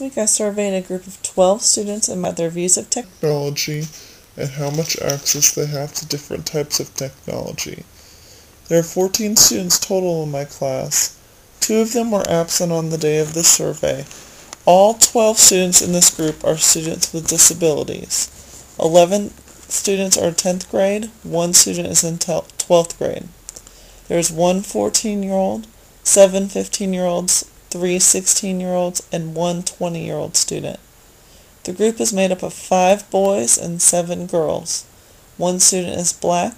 week I surveyed a group of 12 students about their views of technology and how much access they have to different types of technology. There are 14 students total in my class. Two of them were absent on the day of the survey. All 12 students in this group are students with disabilities. 11 students are 10th grade, one student is in 12th grade. There's one 14 year old, seven 15 year olds, three 16 year olds, and one 20 year old student. The group is made up of five boys and seven girls. One student is black,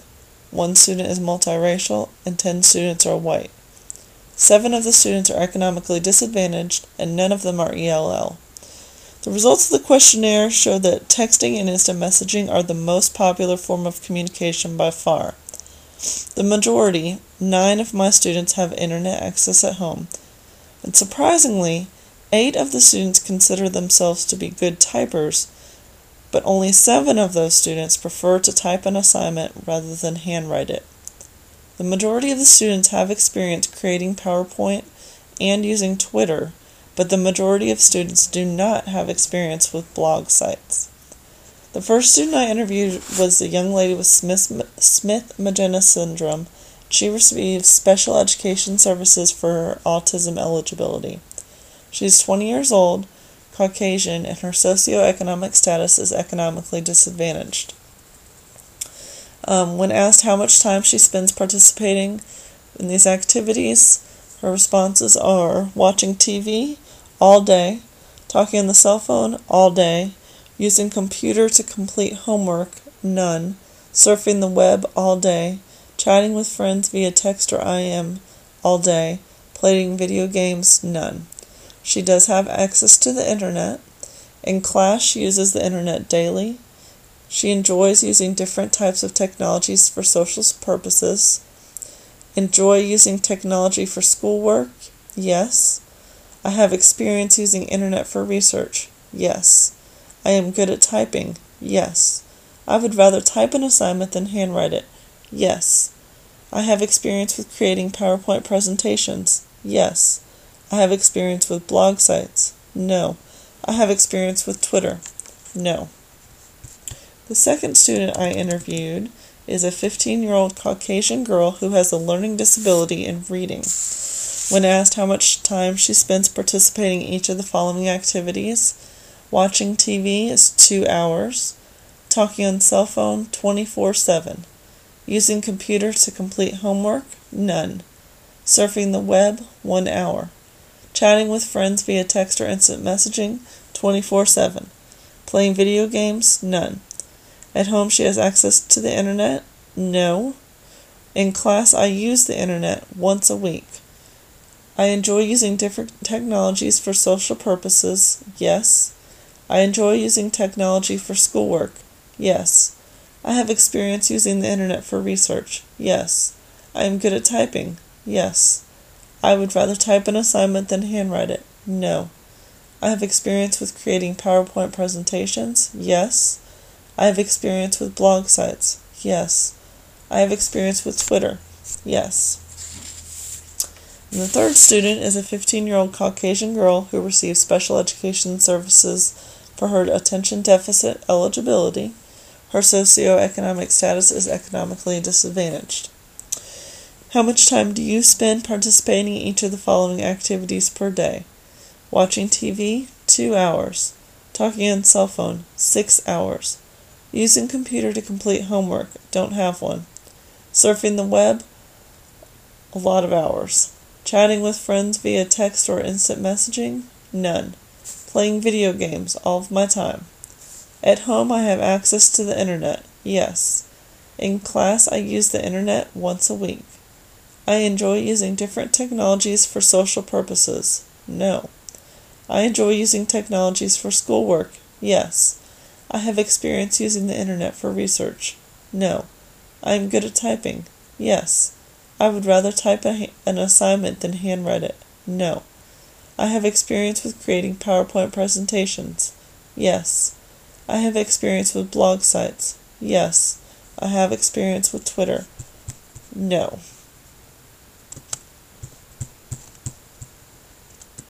one student is multiracial, and ten students are white. Seven of the students are economically disadvantaged, and none of them are ELL. The results of the questionnaire show that texting and instant messaging are the most popular form of communication by far. The majority, nine of my students, have internet access at home, and surprisingly, eight of the students consider themselves to be good typers, but only seven of those students prefer to type an assignment rather than handwrite it. The majority of the students have experience creating PowerPoint and using Twitter, but the majority of students do not have experience with blog sites. The first student I interviewed was a young lady with Smith, Smith Magenis syndrome. She receives special education services for her autism eligibility. She is 20 years old, Caucasian, and her socioeconomic status is economically disadvantaged. Um, when asked how much time she spends participating in these activities, her responses are watching TV, all day, talking on the cell phone all day, using computer to complete homework, none, surfing the web all day, chatting with friends via text or IM all day, playing video games, none. She does have access to the internet. In class, she uses the internet daily. She enjoys using different types of technologies for social purposes. Enjoy using technology for schoolwork? Yes. I have experience using internet for research. Yes. I am good at typing. Yes. I would rather type an assignment than handwrite it. Yes. I have experience with creating PowerPoint presentations. Yes. I have experience with blog sites. No. I have experience with Twitter. No. The second student I interviewed is a 15 year old Caucasian girl who has a learning disability in reading. When asked how much time she spends participating in each of the following activities, watching TV is two hours, talking on cell phone 24 7, using computer to complete homework, none, surfing the web, one hour, chatting with friends via text or instant messaging, 24 7, playing video games, none. At home, she has access to the internet, no. In class, I use the internet once a week. I enjoy using different technologies for social purposes. Yes. I enjoy using technology for schoolwork. Yes. I have experience using the internet for research. Yes. I am good at typing. Yes. I would rather type an assignment than handwrite it. No. I have experience with creating PowerPoint presentations. Yes. I have experience with blog sites. Yes. I have experience with Twitter. Yes. And the third student is a 15 year old Caucasian girl who receives special education services for her attention deficit eligibility. Her socioeconomic status is economically disadvantaged. How much time do you spend participating in each of the following activities per day? Watching TV, 2 hours. Talking on cell phone, 6 hours. Using computer to complete homework, don't have one. Surfing the web, a lot of hours. Chatting with friends via text or instant messaging? None. Playing video games all of my time. At home, I have access to the internet. Yes. In class, I use the internet once a week. I enjoy using different technologies for social purposes. No. I enjoy using technologies for schoolwork. Yes. I have experience using the internet for research. No. I am good at typing. Yes. I would rather type a, an assignment than handwrite it. No. I have experience with creating PowerPoint presentations. Yes. I have experience with blog sites. Yes. I have experience with Twitter. No.